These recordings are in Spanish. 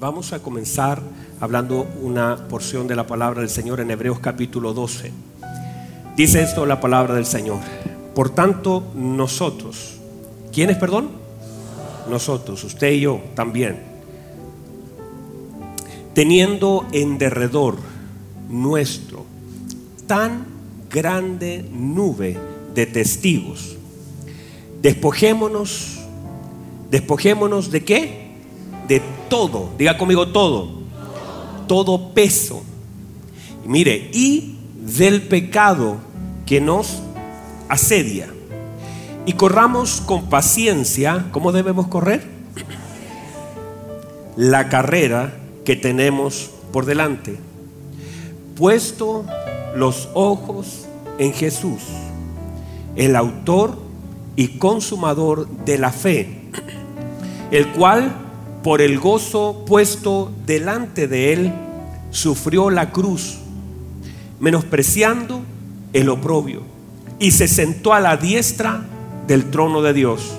vamos a comenzar hablando una porción de la palabra del Señor en Hebreos capítulo 12. Dice esto la palabra del Señor. Por tanto, nosotros, ¿quiénes, perdón? Nosotros, usted y yo también, teniendo en derredor nuestro tan grande nube de testigos, despojémonos, despojémonos de qué? De todo, diga conmigo todo, todo peso. Mire, y del pecado que nos asedia. Y corramos con paciencia, ¿cómo debemos correr? La carrera que tenemos por delante. Puesto los ojos en Jesús, el autor y consumador de la fe, el cual por el gozo puesto delante de él sufrió la cruz, menospreciando el oprobio, y se sentó a la diestra del trono de Dios.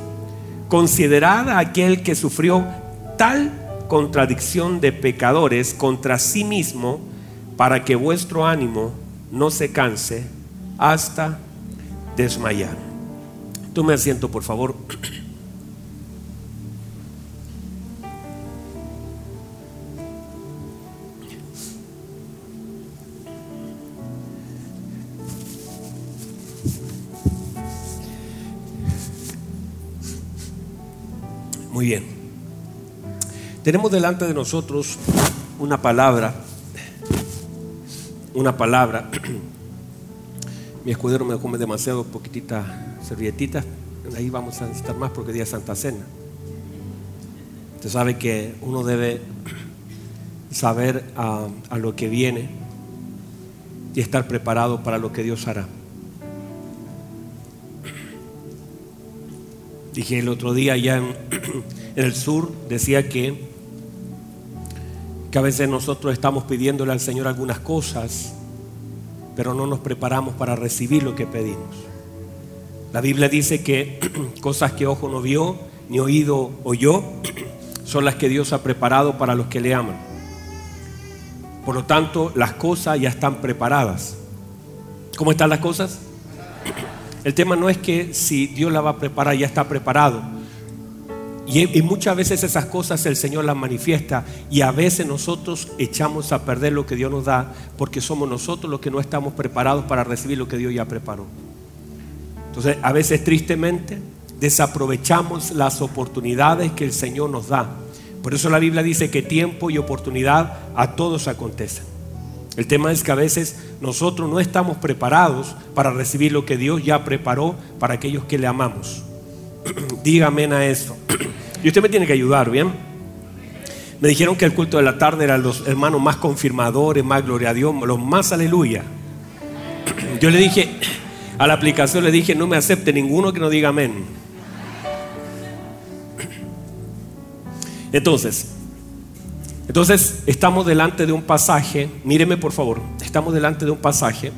Considerad a aquel que sufrió tal contradicción de pecadores contra sí mismo, para que vuestro ánimo no se canse hasta desmayar. Tome asiento, por favor. Muy bien. Tenemos delante de nosotros una palabra, una palabra. Mi escudero me come demasiado poquitita servilletitas. Ahí vamos a necesitar más porque día Santa Cena. Usted sabe que uno debe saber a, a lo que viene y estar preparado para lo que Dios hará. Dije el otro día allá en, el sur, decía que, que a veces nosotros estamos pidiéndole al Señor algunas cosas, pero no nos preparamos para recibir lo que pedimos. La Biblia dice que cosas que ojo no vio, ni oído oyó, son las que Dios ha preparado para los que le aman. Por lo tanto, las cosas ya están preparadas. ¿Cómo están las cosas? El tema no es que si Dios la va a preparar, ya está preparado. Y, muchas veces esas cosas el Señor las manifiesta y a veces nosotros echamos a perder lo que Dios nos da porque somos nosotros los que no estamos preparados para recibir lo que Dios ya preparó. Entonces, a veces tristemente desaprovechamos las oportunidades que el Señor nos da. Por eso la Biblia dice que tiempo y oportunidad a todos acontecen. El tema es que a veces nosotros no estamos preparados para recibir lo que Dios ya preparó para aquellos que le amamos. Dígame a eso. Y usted me tiene que ayudar, ¿bien? Me dijeron que el culto de la tarde eran los hermanos más confirmadores, más gloria a Dios, los más aleluya. Yo le dije, a la aplicación le dije, no me acepte ninguno que no diga amén. Entonces, entonces estamos delante de un pasaje, míreme por favor, estamos delante de un pasaje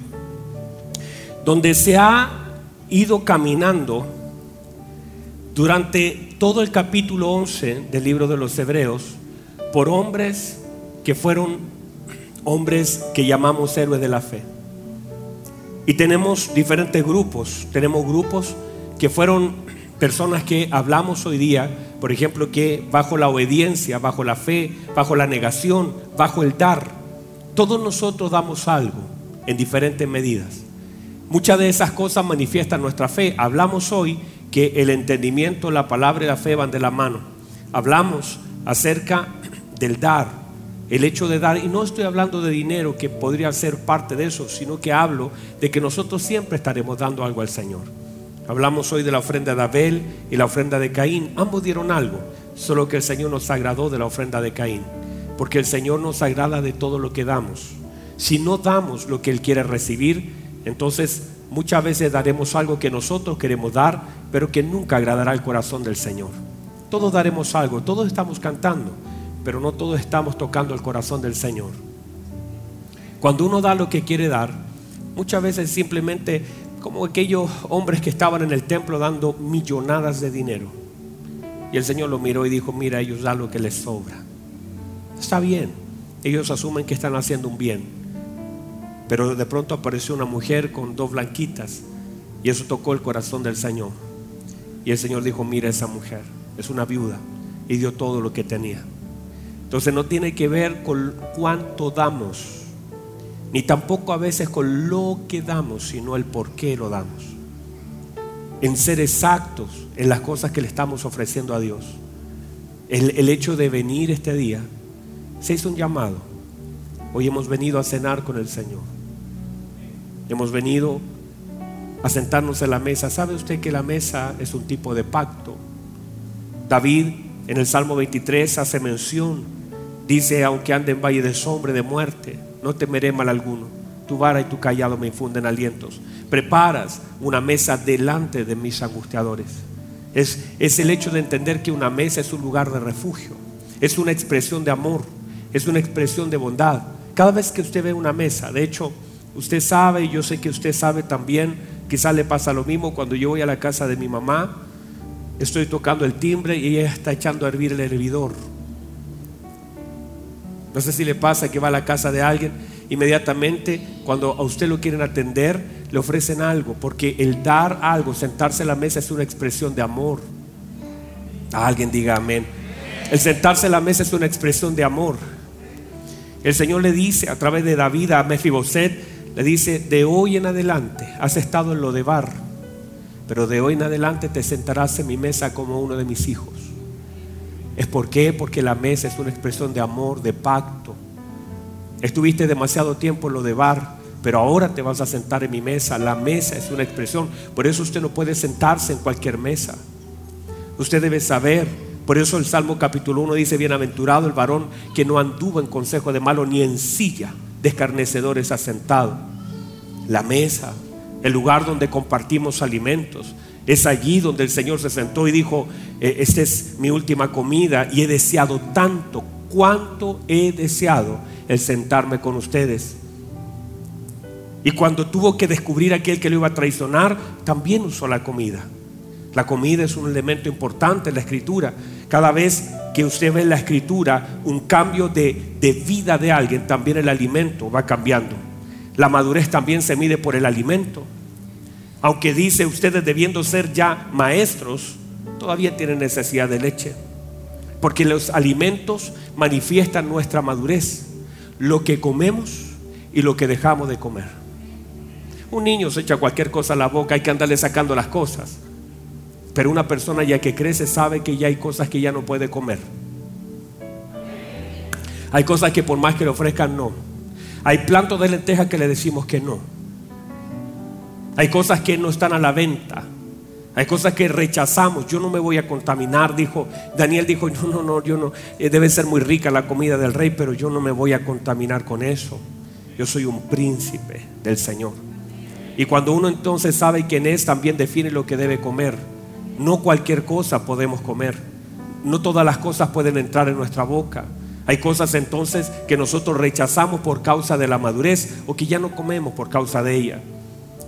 donde se ha ido caminando durante todo el capítulo 11 del libro de los Hebreos por hombres que fueron hombres que llamamos héroes de la fe. Y tenemos diferentes grupos, tenemos grupos que fueron personas que hablamos hoy día, por ejemplo, que bajo la obediencia, bajo la fe, bajo la negación, bajo el dar, todos nosotros damos algo en diferentes medidas. Muchas de esas cosas manifiestan nuestra fe. Hablamos hoy que el entendimiento, la palabra y la fe van de la mano. Hablamos acerca del dar, el hecho de dar, y no estoy hablando de dinero que podría ser parte de eso, sino que hablo de que nosotros siempre estaremos dando algo al Señor. Hablamos hoy de la ofrenda de Abel y la ofrenda de Caín, ambos dieron algo, solo que el Señor nos agradó de la ofrenda de Caín, porque el Señor nos agrada de todo lo que damos. Si no damos lo que Él quiere recibir, entonces muchas veces daremos algo que nosotros queremos dar, pero que nunca agradará al corazón del Señor. Todos daremos algo, todos estamos cantando, pero no todos estamos tocando el corazón del Señor. Cuando uno da lo que quiere dar, muchas veces simplemente como aquellos hombres que estaban en el templo dando millonadas de dinero. Y el Señor lo miró y dijo, mira, ellos dan lo que les sobra. Está bien, ellos asumen que están haciendo un bien, pero de pronto apareció una mujer con dos blanquitas y eso tocó el corazón del Señor. Y el Señor dijo, mira esa mujer, es una viuda y dio todo lo que tenía. Entonces no tiene que ver con cuánto damos, ni tampoco a veces con lo que damos, sino el por qué lo damos. En ser exactos en las cosas que le estamos ofreciendo a Dios. El, hecho de venir este día se hizo un llamado. Hoy hemos venido a cenar con el Señor. Hemos venido a sentarnos en la mesa. ¿Sabe usted que la mesa es un tipo de pacto? David en el Salmo 23 hace mención. Dice, aunque ande en valle de sombra de muerte, no temeré mal alguno. Tu vara y tu callado me infunden alientos. Preparas una mesa delante de mis angustiadores. Es, es el hecho de entender que una mesa es un lugar de refugio. Es una expresión de amor. Es una expresión de bondad. Cada vez que usted ve una mesa, de hecho, usted sabe, y yo sé que usted sabe también, quizás le pasa lo mismo cuando yo voy a la casa de mi mamá, estoy tocando el timbre y ella está echando a hervir el hervidor. No sé si le pasa que va a la casa de alguien, inmediatamente cuando a usted lo quieren atender, le ofrecen algo, porque el dar algo, sentarse a la mesa es una expresión de amor. alguien diga amén. El sentarse a la mesa es una expresión de amor. El Señor le dice a través de David a Mefiboset, le dice, de hoy en adelante has estado en lo de bar, pero de hoy en adelante te sentarás en mi mesa como uno de mis hijos. ¿Es por qué? Porque la mesa es una expresión de amor, de pacto. Estuviste demasiado tiempo en lo de bar, pero ahora te vas a sentar en mi mesa. La mesa es una expresión. Por eso usted no puede sentarse en cualquier mesa. Usted debe saber. Por eso el Salmo capítulo 1 dice, bienaventurado el varón que no anduvo en consejo de malo ni en silla de escarnecedores asentado. La mesa, el lugar donde compartimos alimentos, es allí donde el Señor se sentó y dijo, eh, esta es mi última comida y he deseado tanto, cuánto he deseado el sentarme con ustedes. Y cuando tuvo que descubrir aquel que lo iba a traicionar, también usó la comida. La comida es un elemento importante en la escritura. Cada vez que usted ve en la escritura un cambio de, de, vida de alguien, también el alimento va cambiando. La madurez también se mide por el alimento. Aunque dice ustedes debiendo ser ya maestros, todavía tienen necesidad de leche. Porque los alimentos manifiestan nuestra madurez. Lo que comemos y lo que dejamos de comer. Un niño se echa cualquier cosa a la boca, hay que andarle sacando las cosas. Pero una persona ya que crece sabe que ya hay cosas que ya no puede comer. Hay cosas que por más que le ofrezcan no. Hay plantos de lentejas que le decimos que no. Hay cosas que no están a la venta. Hay cosas que rechazamos. Yo no me voy a contaminar, dijo Daniel dijo, "No, no, no, yo no eh, debe ser muy rica la comida del rey, pero yo no me voy a contaminar con eso. Yo soy un príncipe del Señor." Y cuando uno entonces sabe quién es, también define lo que debe comer. No cualquier cosa podemos comer. No todas las cosas pueden entrar en nuestra boca. Hay cosas entonces que nosotros rechazamos por causa de la madurez o que ya no comemos por causa de ella.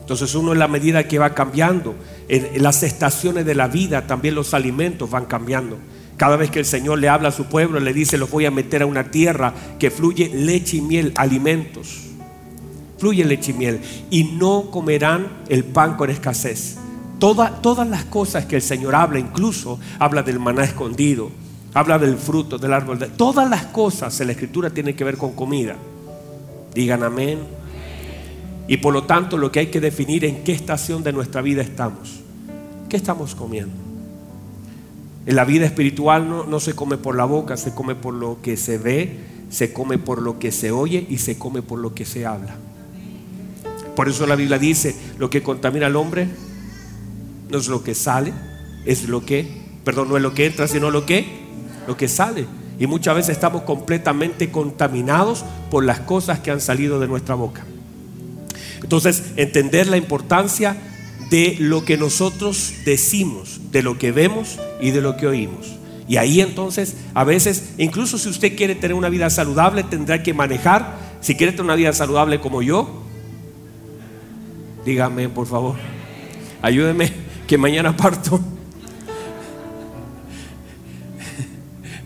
Entonces uno en la medida que va cambiando, en las estaciones de la vida también los alimentos van cambiando. Cada vez que el Señor le habla a su pueblo, le dice, los voy a meter a una tierra que fluye leche y miel, alimentos. Fluye leche y miel. Y no comerán el pan con escasez todas las cosas que el Señor habla, incluso habla del maná escondido, habla del fruto del árbol. De, todas las cosas en la escritura tienen que ver con comida. Digan amén. Y por lo tanto lo que hay que definir en qué estación de nuestra vida estamos. ¿Qué estamos comiendo? En la vida espiritual no, no se come por la boca, se come por lo que se ve, se come por lo que se oye y se come por lo que se habla. Por eso la Biblia dice, lo que contamina al hombre no es lo que sale, es lo que, perdón, no es lo que entra, sino lo que, lo que sale. Y muchas veces estamos completamente contaminados por las cosas que han salido de nuestra boca. Entonces, entender la importancia de lo que nosotros decimos, de lo que vemos y de lo que oímos. Y ahí entonces, a veces, incluso si usted quiere tener una vida saludable, tendrá que manejar. Si quiere tener una vida saludable como yo, dígame por favor, ayúdeme que mañana parto.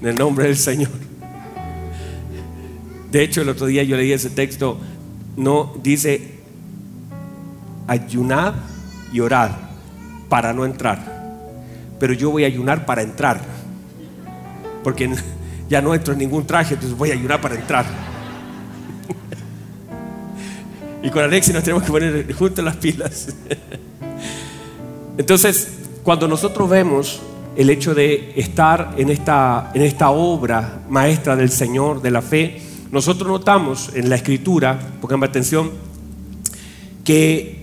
En el nombre del Señor. De hecho, el otro día yo leí ese texto, no dice ayunad y orad para no entrar. Pero yo voy a ayunar para entrar. Porque ya no entro en ningún traje, entonces voy a ayunar para entrar. y con Alexi nos tenemos que poner juntos las pilas. entonces, cuando nosotros vemos el hecho de estar en esta, en esta obra maestra del Señor, de la fe, nosotros notamos en la escritura, pongan atención, que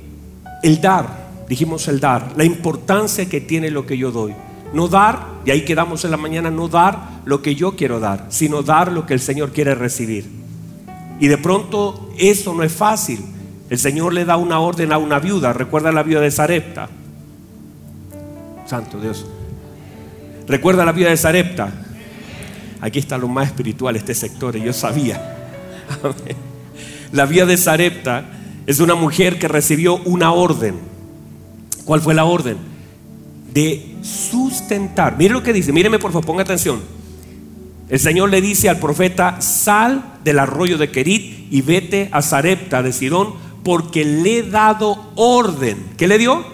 el dar, dijimos el dar, la importancia que tiene lo que yo doy. No dar, y ahí quedamos en la mañana, no dar lo que yo quiero dar, sino dar lo que el Señor quiere recibir. Y de pronto eso no es fácil. El Señor le da una orden a una viuda, recuerda la viuda de Sarepta. Santo Dios. Recuerda la viuda de Sarepta. Aquí está lo más espiritual este sector, y yo sabía. La viuda de Sarepta es una mujer que recibió una orden. ¿Cuál fue la orden? De sustentar. Mire lo que dice, míreme por favor, ponga atención. El Señor le dice al profeta, sal del arroyo de Kerit y vete a Sarepta de Sidón, porque le he dado orden. ¿Qué le dio?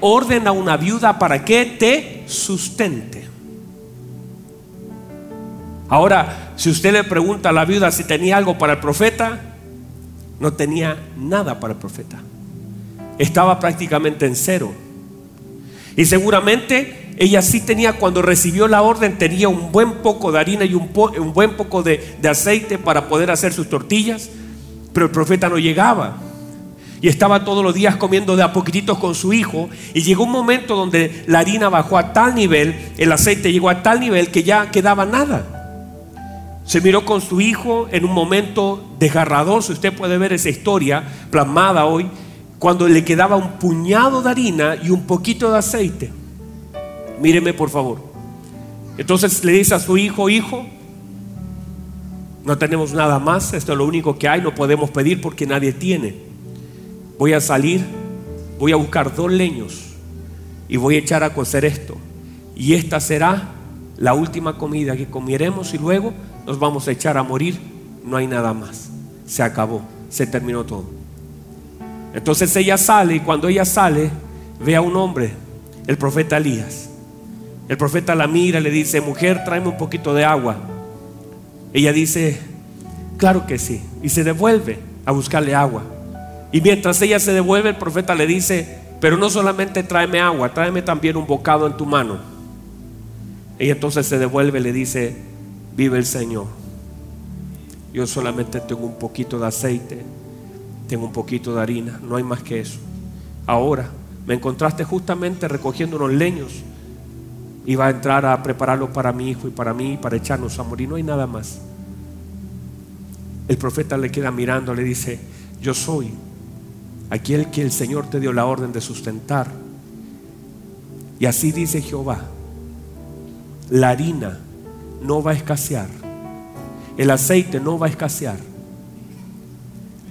Orden a una viuda para que te sustente. Ahora, si usted le pregunta a la viuda si tenía algo para el profeta, no tenía nada para el profeta. Estaba prácticamente en cero. Y seguramente ella sí tenía, cuando recibió la orden, tenía un buen poco de harina y un, un buen poco de, de aceite para poder hacer sus tortillas, pero el profeta no llegaba. Y estaba todos los días comiendo de a poquititos con su hijo. Y llegó un momento donde la harina bajó a tal nivel, el aceite llegó a tal nivel que ya quedaba nada. Se miró con su hijo en un momento desgarrador, si usted puede ver esa historia plasmada hoy, cuando le quedaba un puñado de harina y un poquito de aceite. Míreme por favor. Entonces le dice a su hijo, hijo, no tenemos nada más, esto es lo único que hay, no podemos pedir porque nadie tiene. Voy a salir, voy a buscar dos leños y voy a echar a cocer esto. Y esta será la última comida que comeremos y luego nos vamos a echar a morir, no hay nada más. Se acabó, se terminó todo. Entonces ella sale y cuando ella sale ve a un hombre, el profeta Elías. El profeta la mira le dice, mujer, tráeme un poquito de agua. Ella dice, claro que sí. Y se devuelve a buscarle agua. Y mientras ella se devuelve, el profeta le dice, pero no solamente tráeme agua, tráeme también un bocado en tu mano. Ella entonces se devuelve y le dice, vive el Señor. Yo solamente tengo un poquito de aceite, tengo un poquito de harina, no hay más que eso. Ahora me encontraste justamente recogiendo unos leños. Iba a entrar a prepararlo para mi hijo y para mí, para echarnos a morir, no hay nada más. El profeta le queda mirando, le dice, yo soy aquel que el Señor te dio la orden de sustentar. Y así dice Jehová, la harina no va a escasear. El aceite no va a escasear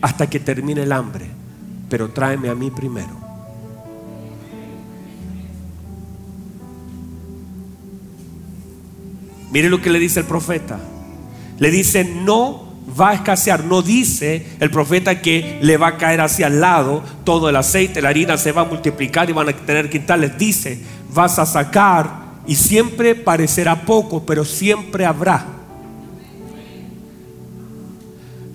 hasta que termine el hambre. Pero tráeme a mí primero. Mire lo que le dice el profeta. Le dice, no va a escasear. No dice el profeta que le va a caer hacia el lado todo el aceite, la harina se va a multiplicar y van a tener quintales. Dice, vas a sacar y siempre parecerá poco, pero siempre habrá.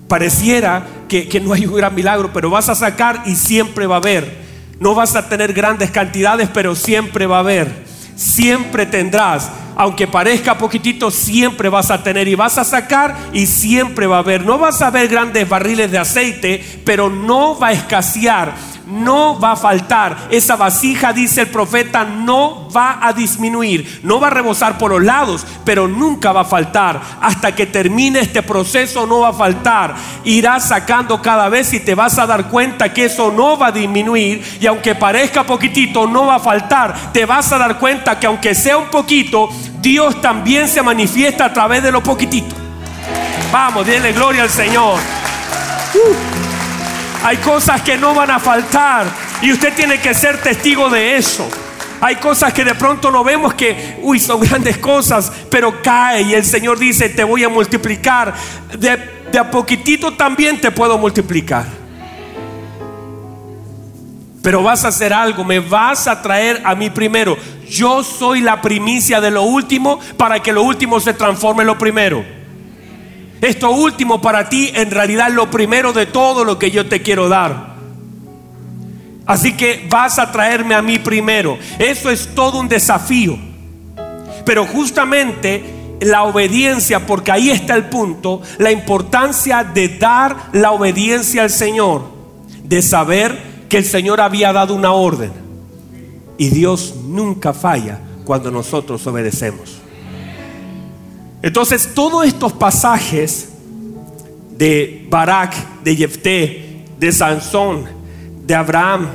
Pareciera que, no hay un gran milagro, pero vas a sacar y siempre va a haber. No vas a tener grandes cantidades, pero siempre va a haber. Siempre tendrás. Aunque parezca poquitito, siempre vas a tener y vas a sacar y siempre va a haber. No vas a ver grandes barriles de aceite, pero no va a escasear no va a faltar. Esa vasija, dice el profeta, no va a disminuir, no va a rebosar por los lados, pero nunca va a faltar. Hasta que termine este proceso no va a faltar. Irás sacando cada vez y te vas a dar cuenta que eso no va a disminuir y aunque parezca poquitito, no va a faltar. Te vas a dar cuenta que aunque sea un poquito, Dios también se manifiesta a través de lo poquitito. Vamos, denle gloria al Señor. Uh. Hay cosas que no van a faltar y usted tiene que ser testigo de eso. Hay cosas que de pronto no vemos que, uy, son grandes cosas, pero cae y el Señor dice, te voy a multiplicar. De de a poquitito también te puedo multiplicar. Pero vas a hacer algo, me vas a traer a mí primero. Yo soy la primicia de lo último para que lo último se transforme en lo primero. Esto último para ti en realidad es lo primero de todo lo que yo te quiero dar. Así que vas a traerme a mí primero. Eso es todo un desafío. Pero justamente la obediencia, porque ahí está el punto, la importancia de dar la obediencia al Señor, de saber que el Señor había dado una orden. Y Dios nunca falla cuando nosotros obedecemos. Entonces, todos estos pasajes de Barak, de Jefté, de Sansón, de Abraham,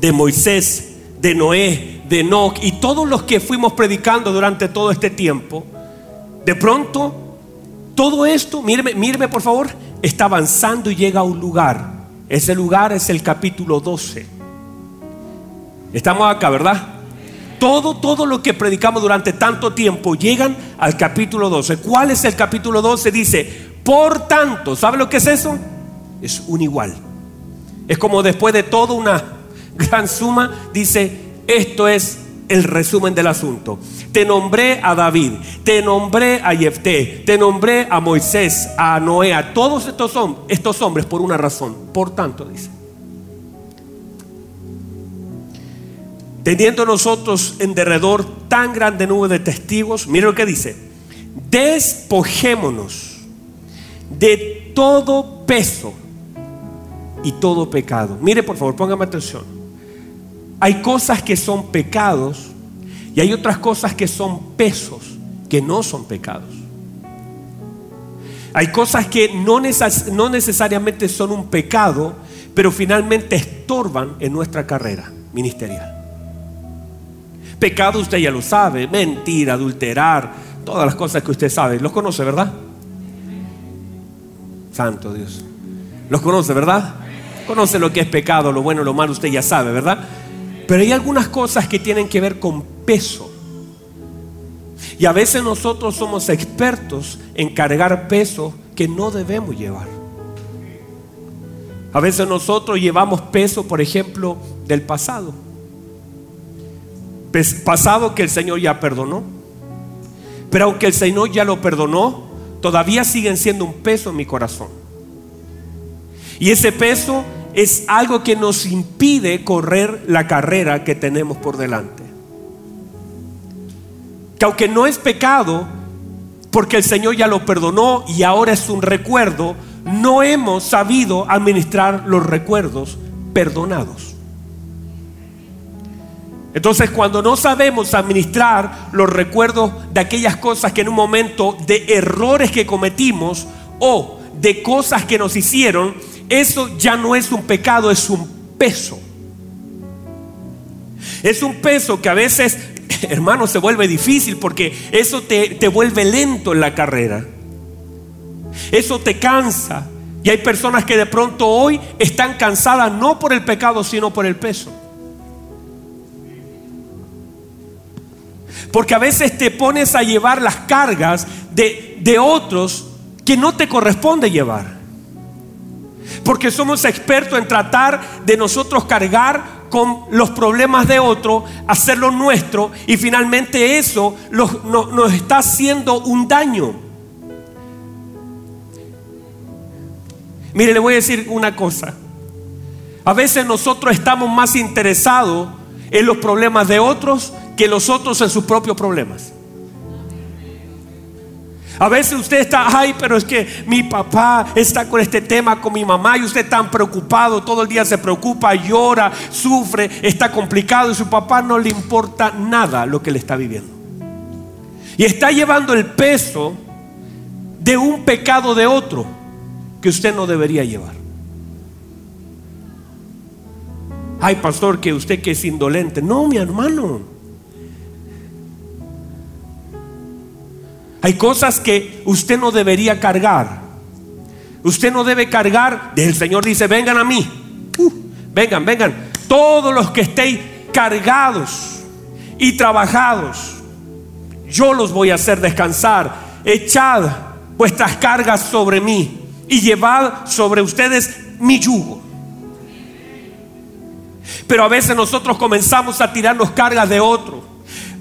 de Moisés, de Noé, de Enoch y todos los que fuimos predicando durante todo este tiempo, de pronto todo esto, míreme, míreme por favor, está avanzando y llega a un lugar. Ese lugar es el capítulo 12. Estamos acá, ¿verdad? Todo, todo lo que predicamos durante tanto tiempo llegan al capítulo 12. ¿Cuál es el capítulo 12? Dice, por tanto, ¿sabe lo que es eso? Es un igual. Es como después de toda una gran suma, dice, esto es el resumen del asunto. Te nombré a David, te nombré a Jefté, te nombré a Moisés, a Noé, a todos estos, estos hombres por una razón. Por tanto, dice. Teniendo nosotros en derredor tan grande nube de testigos, mire lo que dice, despojémonos de todo peso y todo pecado. Mire por favor, póngame atención. Hay cosas que son pecados y hay otras cosas que son pesos que no son pecados. Hay cosas que no, necesariamente son un pecado, pero finalmente estorban en nuestra carrera ministerial. Pecado usted ya lo sabe, mentir, adulterar, todas las cosas que usted sabe. Los conoce, ¿verdad? Santo Dios. Los conoce, ¿verdad? Conoce lo que es pecado, lo bueno, lo malo, usted ya sabe, ¿verdad? Pero hay algunas cosas que tienen que ver con peso. Y a veces nosotros somos expertos en cargar peso que no debemos llevar. A veces nosotros llevamos peso, por ejemplo, del pasado. Pasado que el Señor ya perdonó. Pero aunque el Señor ya lo perdonó, todavía siguen siendo un peso en mi corazón. Y ese peso es algo que nos impide correr la carrera que tenemos por delante. Que aunque no es pecado, porque el Señor ya lo perdonó y ahora es un recuerdo, no hemos sabido administrar los recuerdos perdonados. Entonces, cuando no sabemos administrar los recuerdos de aquellas cosas que en un momento de errores que cometimos o de cosas que nos hicieron, eso ya no es un pecado, es un peso. Es un peso que a veces, hermano, se vuelve difícil porque eso te, te vuelve lento en la carrera. Eso te cansa. Y hay personas que de pronto hoy están cansadas no por el pecado, sino por el peso. Porque a veces te pones a llevar las cargas de, otros que no te corresponde llevar. Porque somos expertos en tratar de nosotros cargar con los problemas de otro, hacerlo nuestro y finalmente eso nos está haciendo un daño. Mire, le voy a decir una cosa. A veces nosotros estamos más interesados en los problemas de otros que los otros en sus propios problemas. A veces usted está, ay, pero es que mi papá está con este tema con mi mamá y usted tan preocupado, todo el día se preocupa, llora, sufre, está complicado y su papá no le importa nada lo que le está viviendo. Y está llevando el peso de un pecado de otro que usted no debería llevar. Ay, pastor, que usted que es indolente. No, mi hermano. Hay cosas que usted no debería cargar. Usted no debe cargar. El Señor dice, vengan a mí. Uh, vengan, vengan. Todos los que estéis cargados y trabajados, yo los voy a hacer descansar. Echad vuestras cargas sobre mí. y llevad sobre ustedes mi yugo. Pero a veces nosotros comenzamos a tirarnos cargas de otro,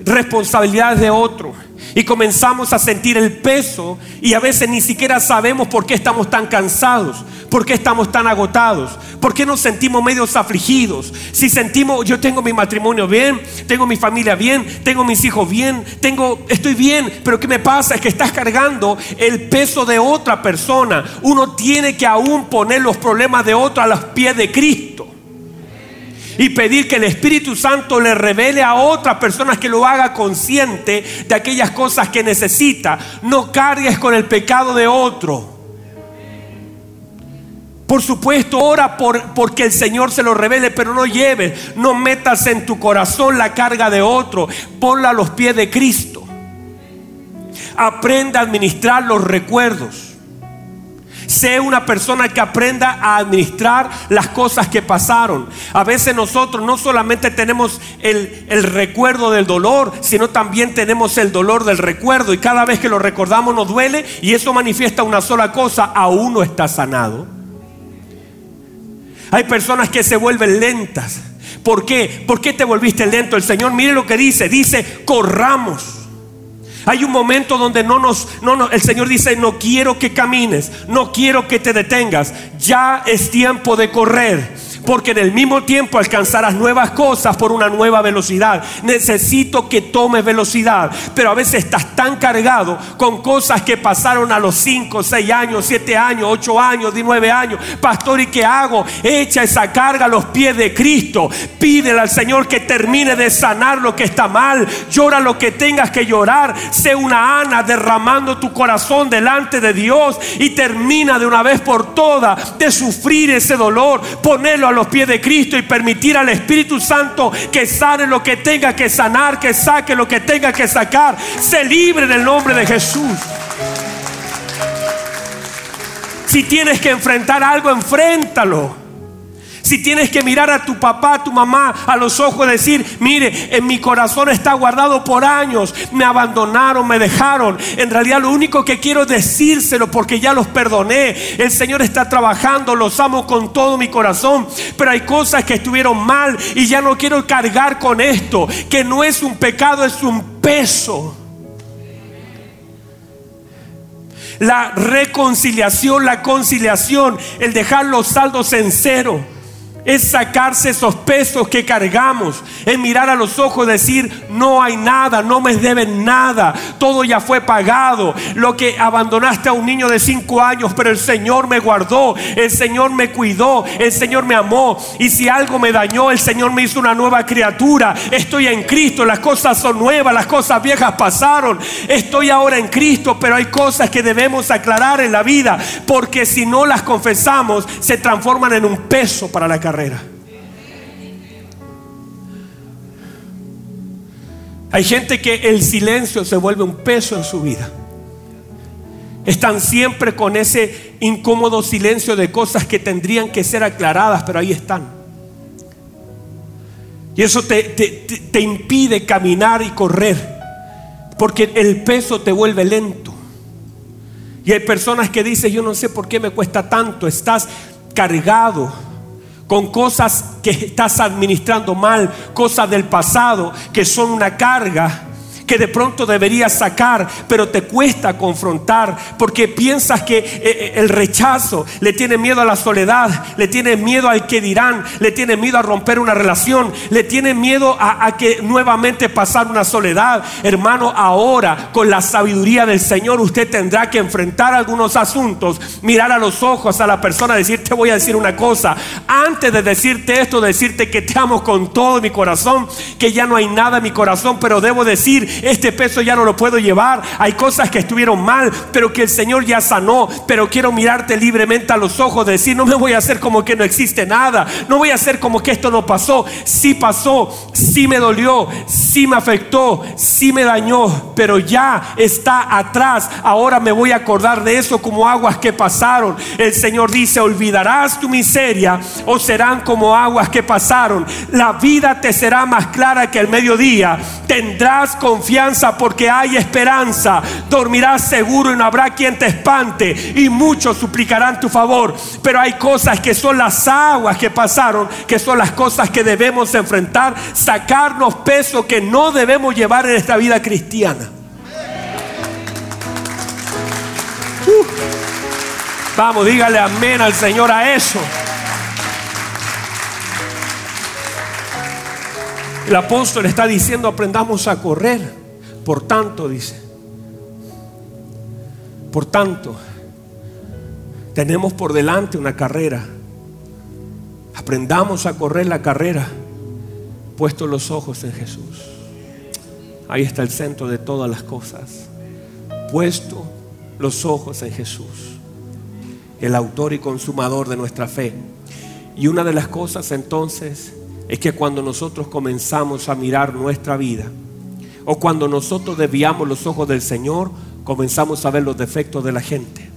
responsabilidades de otro y comenzamos a sentir el peso y a veces ni siquiera sabemos por qué estamos tan cansados, por qué estamos tan agotados, por qué nos sentimos medios afligidos. Si sentimos, yo tengo mi matrimonio bien, tengo mi familia bien, tengo mis hijos bien, tengo, estoy bien, pero ¿qué me pasa? Es que estás cargando el peso de otra persona. Uno tiene que aún poner los problemas de otro a los pies de Cristo y pedir que el Espíritu Santo le revele a otras personas que lo haga consciente de aquellas cosas que necesita. No cargues con el pecado de otro. Por supuesto, ora por, porque el Señor se lo revele, pero no lleves, no metas en tu corazón la carga de otro. Ponla a los pies de Cristo. Aprenda a administrar los recuerdos. Sé una persona que aprenda a administrar las cosas que pasaron. A veces nosotros no solamente tenemos el, el, recuerdo del dolor, sino también tenemos el dolor del recuerdo. Y cada vez que lo recordamos nos duele y eso manifiesta una sola cosa, aún no está sanado. Hay personas que se vuelven lentas. ¿Por qué? ¿Por qué te volviste lento? El Señor, mire lo que dice. Dice, corramos. Hay un momento donde no nos, no, el Señor dice, no quiero que camines, no quiero que te detengas, ya es tiempo de correr porque en el mismo tiempo alcanzarás nuevas cosas por una nueva velocidad. Necesito que tomes velocidad, pero a veces estás tan cargado con cosas que pasaron a los 5, 6 años, 7 años, 8 años, 19 años. Pastor, ¿y qué hago? Echa esa carga a los pies de Cristo. Pídele al Señor que termine de sanar lo que está mal. Llora lo que tengas que llorar. Sé una Ana derramando tu corazón delante de Dios y termina de una vez por todas de sufrir ese dolor. Ponerlo a los pies de Cristo y permitir al Espíritu Santo que sane lo que tenga que sanar, que saque lo que tenga que sacar. Se libre en el nombre de Jesús. Si tienes que enfrentar algo, enfréntalo. Si tienes que mirar a tu papá, a tu mamá a los ojos y decir, mire, en mi corazón está guardado por años, me abandonaron, me dejaron. En realidad lo único que quiero es decírselo porque ya los perdoné. El Señor está trabajando, los amo con todo mi corazón. Pero hay cosas que estuvieron mal y ya no quiero cargar con esto, que no es un pecado, es un peso. La reconciliación, la conciliación, el dejar los saldos en cero es sacarse esos pesos que cargamos, es mirar a los ojos decir, no hay nada, no me deben nada, todo ya fue pagado. Lo que abandonaste a un niño de cinco años, pero el Señor me guardó, el Señor me cuidó, el Señor me amó. Y si algo me dañó, el Señor me hizo una nueva criatura. Estoy en Cristo, las cosas son nuevas, las cosas viejas pasaron. Estoy ahora en Cristo, pero hay cosas que debemos aclarar en la vida, porque si no las confesamos, se transforman en un peso para la carrera. Hay gente que el silencio se vuelve un peso en su vida. Están siempre con ese incómodo silencio de cosas que tendrían que ser aclaradas, pero ahí están. Y eso te, te impide caminar y correr, porque el peso te vuelve lento. Y hay personas que dicen, yo no sé por qué me cuesta tanto, estás cargado con cosas que estás administrando mal, cosas del pasado que son una carga que de pronto deberías sacar, pero te cuesta confrontar porque piensas que eh, eh, el rechazo le tiene miedo a la soledad, le tiene miedo al que dirán, le tiene miedo a romper una relación, le tiene miedo a, a que nuevamente pasar una soledad. Hermano, ahora con la sabiduría del Señor usted tendrá que enfrentar algunos asuntos, mirar a los ojos a la persona, decir, te voy a decir una cosa, antes de decirte esto, decirte que te amo con todo mi corazón, que ya no hay nada en mi corazón, pero debo decir este peso ya no lo puedo llevar, hay cosas que estuvieron mal, pero que el Señor ya sanó, pero quiero mirarte libremente a los ojos, decir, no me voy a hacer como que no existe nada, no voy a hacer como que esto no pasó, sí pasó, sí me dolió, sí me afectó, sí me dañó, pero ya está atrás, ahora me voy a acordar de eso como aguas que pasaron. El Señor dice, olvidarás tu miseria o serán como aguas que pasaron. La vida te será más clara que el mediodía, tendrás confianza confianza porque hay esperanza. Dormirás seguro y no habrá quien te espante. Y muchos suplicarán tu favor. Pero hay cosas que son las aguas que pasaron, que son las cosas que debemos enfrentar, sacarnos peso que no debemos llevar en esta vida cristiana. Uh. Vamos, dígale amén al Señor a eso. El apóstol está diciendo, aprendamos a correr. Por tanto, dice, por tanto, tenemos por delante una carrera. Aprendamos a correr la carrera, puesto los ojos en Jesús. Ahí está el centro de todas las cosas. Puesto los ojos en Jesús, el autor y consumador de nuestra fe. Y una de las cosas entonces es que cuando nosotros comenzamos a mirar nuestra vida, o cuando nosotros desviamos los ojos del Señor, comenzamos a ver los defectos de la gente.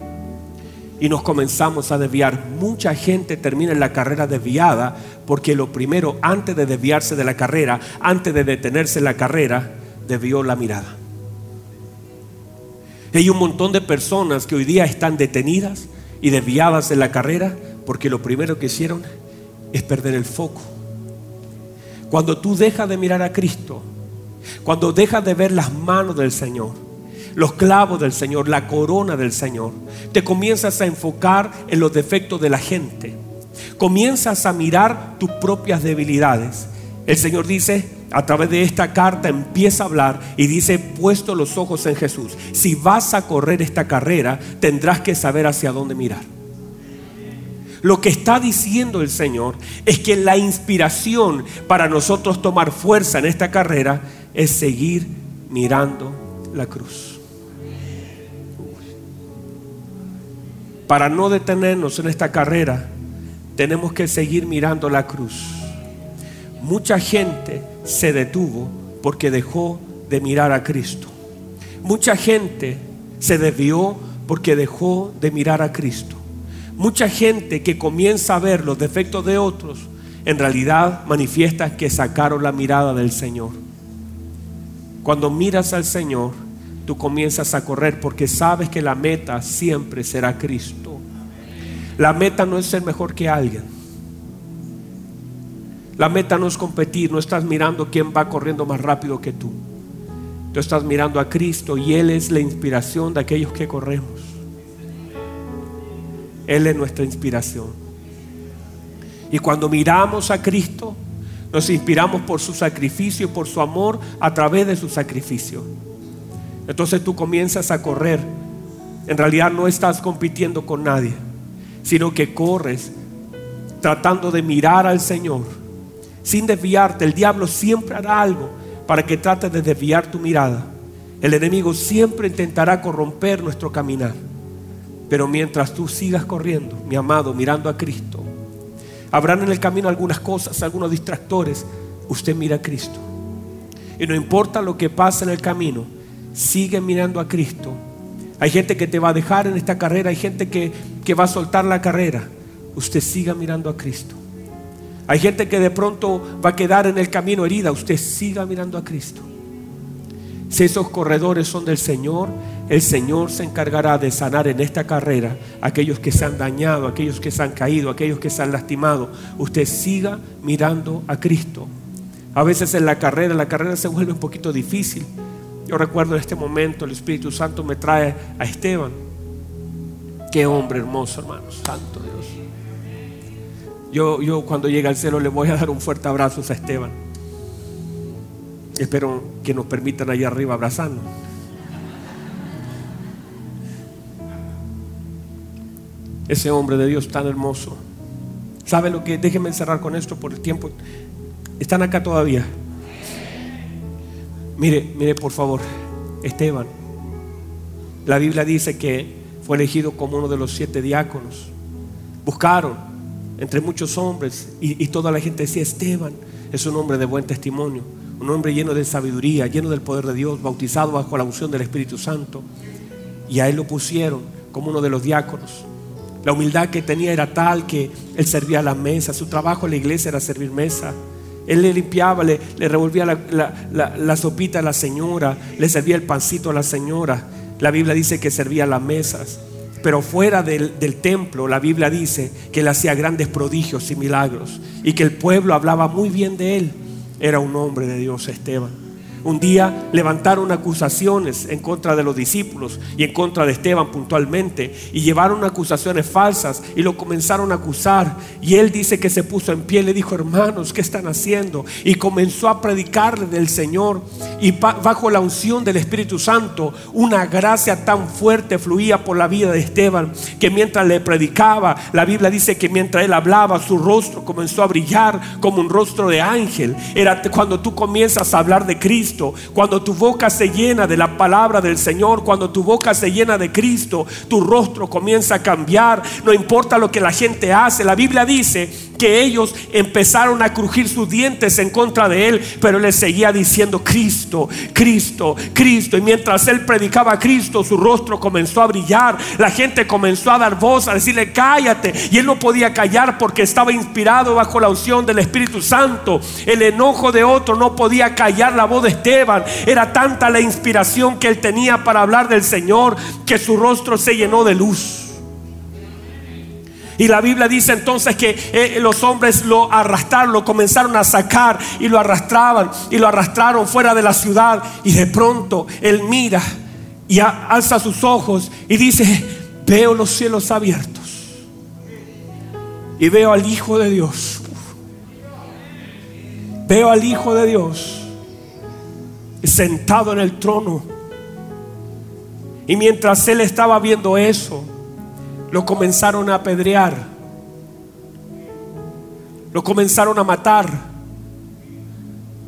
Y nos comenzamos a desviar. Mucha gente termina en la carrera desviada porque lo primero, antes de desviarse de la carrera, antes de detenerse en la carrera, desvió la mirada. Hay un montón de personas que hoy día están detenidas y desviadas en la carrera porque lo primero que hicieron es perder el foco cuando tú dejas de mirar a Cristo, cuando dejas de ver las manos del Señor, los clavos del Señor, la corona del Señor, te comienzas a enfocar en los defectos de la gente. Comienzas a mirar tus propias debilidades. El Señor dice, a través de esta carta empieza a hablar y dice, puesto los ojos en Jesús. Si vas a correr esta carrera, tendrás que saber hacia dónde mirar. Lo que está diciendo el Señor es que la inspiración para nosotros tomar fuerza en esta carrera es seguir mirando la cruz. Para no detenernos en esta carrera, tenemos que seguir mirando la cruz. Mucha gente se detuvo porque dejó de mirar a Cristo. Mucha gente se desvió porque dejó de mirar a Cristo. Mucha gente que comienza a ver los defectos de otros, en realidad manifiesta que sacaron la mirada del Señor. Cuando miras al Señor, tú comienzas a correr porque sabes que la meta siempre será Cristo. La meta no es ser mejor que alguien. La meta no es competir, no estás mirando quién va corriendo más rápido que tú. Tú estás mirando a Cristo y Él es la inspiración de aquellos que corremos. Él es nuestra inspiración. Y cuando miramos a Cristo, nos inspiramos por su sacrificio y por su amor a través de su sacrificio. Entonces tú comienzas a correr. En realidad no estás compitiendo con nadie, sino que corres tratando de mirar al Señor sin desviarte. El diablo siempre hará algo para que trates de desviar tu mirada. El enemigo siempre intentará corromper nuestro caminar. Pero mientras tú sigas corriendo, mi amado, mirando a Cristo, habrán en el camino algunas cosas, algunos distractores. Usted mira a Cristo. Y no importa lo que pase en el camino, sigue mirando a Cristo. Hay gente que te va a dejar en esta carrera, hay gente que, que va a soltar la carrera. Usted siga mirando a Cristo. Hay gente que de pronto va a quedar en el camino herida. Usted siga mirando a Cristo. Si esos corredores son del Señor, el Señor se encargará de sanar en esta carrera aquellos que se han dañado, aquellos que se han caído, aquellos que se han lastimado. Usted siga mirando a Cristo. A veces en la carrera, la carrera se vuelve un poquito difícil. Yo recuerdo en este momento el Espíritu Santo me trae a Esteban. Qué hombre hermoso, hermano, santo Dios. Yo, yo cuando llegue al cielo le voy a dar un fuerte abrazo a Esteban. Espero que nos permitan allá arriba abrazarnos. Ese hombre de Dios tan hermoso. ¿Sabe lo que? Déjenme encerrar con esto por el tiempo. ¿Están acá todavía? Mire, mire por favor, Esteban. La Biblia dice que fue elegido como uno de los siete diáconos. Buscaron entre muchos hombres y, y toda la gente decía, Esteban es un hombre de buen testimonio, un hombre lleno de sabiduría, lleno del poder de Dios, bautizado bajo la unción del Espíritu Santo. Y a él lo pusieron como uno de los diáconos. La humildad que tenía era tal que él servía la mesa, su trabajo en la iglesia era servir mesa. Él le limpiaba, le, revolvía la, sopita a la señora, le servía el pancito a la señora. La Biblia dice que servía las mesas. Pero fuera del, del, templo, la Biblia dice que él hacía grandes prodigios y milagros y que el pueblo hablaba muy bien de él. Era un hombre de Dios, Esteban. Un día levantaron acusaciones en contra de los discípulos y en contra de Esteban puntualmente y llevaron acusaciones falsas y lo comenzaron a acusar. Y él dice que se puso en pie le dijo, hermanos, ¿qué están haciendo? Y comenzó a predicarle del Señor. Y bajo la unción del Espíritu Santo, una gracia tan fuerte fluía por la vida de Esteban que mientras le predicaba, la Biblia dice que mientras él hablaba, su rostro comenzó a brillar como un rostro de ángel. Era cuando tú comienzas a hablar de Cristo cuando tu boca se llena de la palabra del Señor, cuando tu boca se llena de Cristo, tu rostro comienza a cambiar. No importa lo que la gente hace. La Biblia dice que ellos empezaron a crujir sus dientes en contra de él, pero él le seguía diciendo Cristo, Cristo, Cristo. Y mientras él predicaba a Cristo, su rostro comenzó a brillar. La gente comenzó a dar voz, a decirle cállate. Y él no podía callar porque estaba inspirado bajo la unción del Espíritu Santo. El enojo de otro no podía callar la voz de Esteban. Era tanta la inspiración que él tenía para hablar del Señor que su rostro se llenó de luz. Y la Biblia dice entonces que eh, los hombres lo arrastraron, lo comenzaron a sacar y lo arrastraban y lo arrastraron fuera de la ciudad. Y de pronto él mira y alza sus ojos y dice, veo los cielos abiertos y veo al Hijo de Dios. Veo al Hijo de Dios sentado en el trono. Y mientras él estaba viendo eso, lo comenzaron a apedrear, lo comenzaron a matar.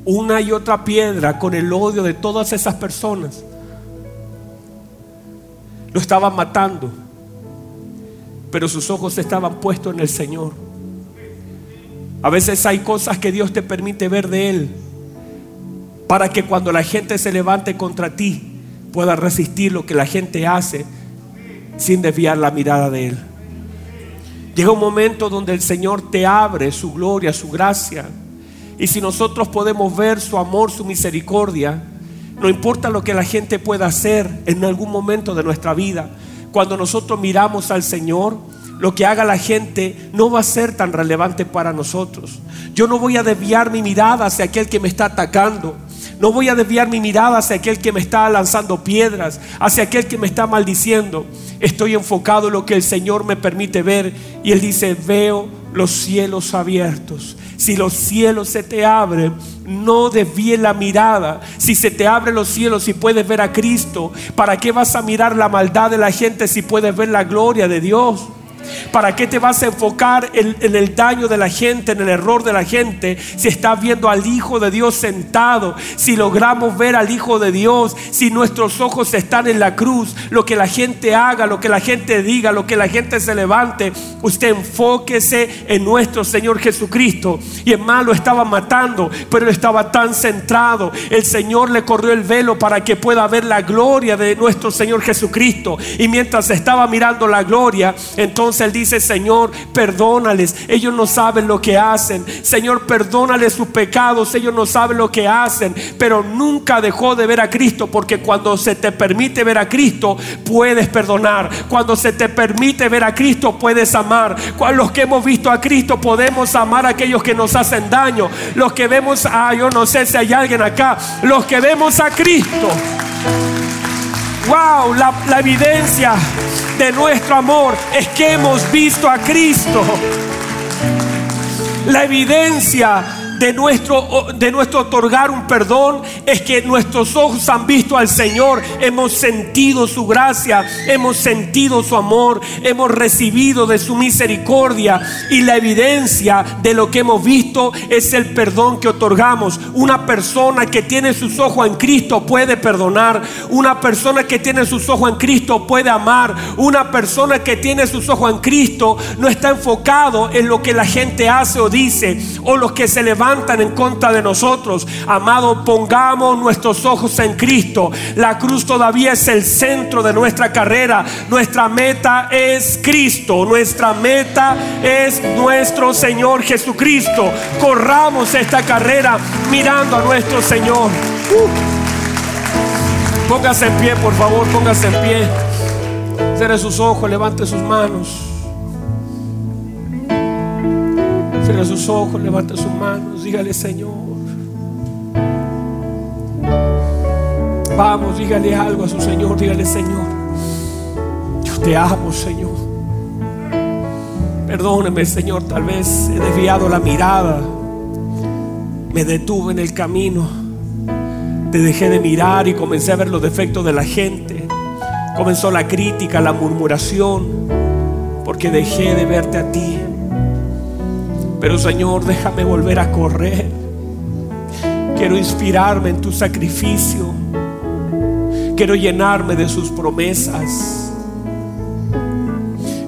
Una y otra piedra con el odio de todas esas personas. Lo estaban matando, pero sus ojos estaban puestos en el Señor. A veces hay cosas que Dios te permite ver de Él para que cuando la gente se levante contra ti pueda resistir lo que la gente hace sin desviar la mirada de Él. Llega un momento donde el Señor te abre su gloria, su gracia. Y si nosotros podemos ver su amor, su misericordia, no importa lo que la gente pueda hacer en algún momento de nuestra vida, cuando nosotros miramos al Señor, lo que haga la gente no va a ser tan relevante para nosotros. Yo no voy a desviar mi mirada hacia aquel que me está atacando. No voy a desviar mi mirada hacia aquel que me está lanzando piedras, hacia aquel que me está maldiciendo. Estoy enfocado en lo que el Señor me permite ver. Y Él dice, veo los cielos abiertos. Si los cielos se te abren, no desvíe la mirada. Si se te abren los cielos y puedes ver a Cristo, ¿para qué vas a mirar la maldad de la gente si puedes ver la gloria de Dios? ¿Para qué te vas a enfocar en, el daño de la gente, en el error de la gente, si estás viendo al Hijo de Dios sentado? Si logramos ver al Hijo de Dios, si nuestros ojos están en la cruz, lo que la gente haga, lo que la gente diga, lo que la gente se levante, usted enfóquese en nuestro Señor Jesucristo. Y en malo estaba matando, pero él estaba tan centrado. El Señor le corrió el velo para que pueda ver la gloria de nuestro Señor Jesucristo. Y mientras estaba mirando la gloria, entonces él dice, Señor, perdónales. Ellos no saben lo que hacen. Señor, perdónales sus pecados. Ellos no saben lo que hacen. Pero nunca dejó de ver a Cristo porque cuando se te permite ver a Cristo, puedes perdonar. Cuando se te permite ver a Cristo, puedes amar. Los que hemos visto a Cristo, podemos amar a aquellos que nos hacen daño. Los que vemos, ah, yo no sé si hay alguien acá. Los que vemos a Cristo. Wow, la, la evidencia de nuestro amor es que hemos visto a Cristo. La evidencia de nuestro, de nuestro otorgar un perdón es que nuestros ojos han visto al Señor, hemos sentido su gracia, hemos sentido su amor, hemos recibido de su misericordia. Y la evidencia de lo que hemos visto es el perdón que otorgamos. Una persona que tiene sus ojos en Cristo puede perdonar, una persona que tiene sus ojos en Cristo puede amar, una persona que tiene sus ojos en Cristo no está enfocado en lo que la gente hace o dice o los que se levantan levantan en contra de nosotros. Amado, pongamos nuestros ojos en Cristo. La cruz todavía es el centro de nuestra carrera. Nuestra meta es Cristo. Nuestra meta es nuestro Señor Jesucristo. Corramos esta carrera mirando a nuestro Señor. Uh. Póngase en pie, por favor, póngase en pie. Cierre sus ojos, levante sus manos. Cierre sus ojos, levante sus manos, dígale Señor. Vamos, dígale algo a su Señor, dígale Señor. Yo te amo, Señor. Perdóneme, Señor, tal vez he desviado la mirada. Me detuve en el camino. Te dejé de mirar y comencé a ver los defectos de la gente. Comenzó la crítica, la murmuración, porque dejé de verte a ti. Pero Señor, déjame volver a correr. Quiero inspirarme en tu sacrificio. Quiero llenarme de sus promesas.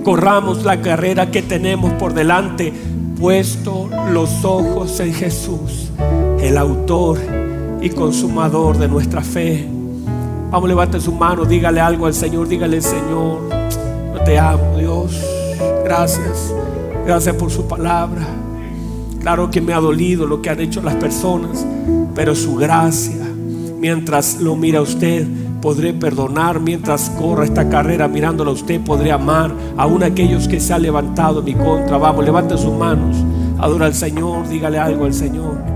Corramos la carrera que tenemos por delante, puesto los ojos en Jesús, el autor y consumador de nuestra fe. Vamos, levante su mano, dígale algo al Señor, dígale, Señor, yo te amo, Dios. Gracias, gracias por su palabra. Claro que me ha dolido lo que han hecho las personas, pero su gracia, mientras lo mira usted, podré perdonar mientras corra esta carrera mirándolo a usted, podré amar aún aquellos que se han levantado en mi contra. Vamos, levante sus manos, adora al Señor, dígale algo al Señor.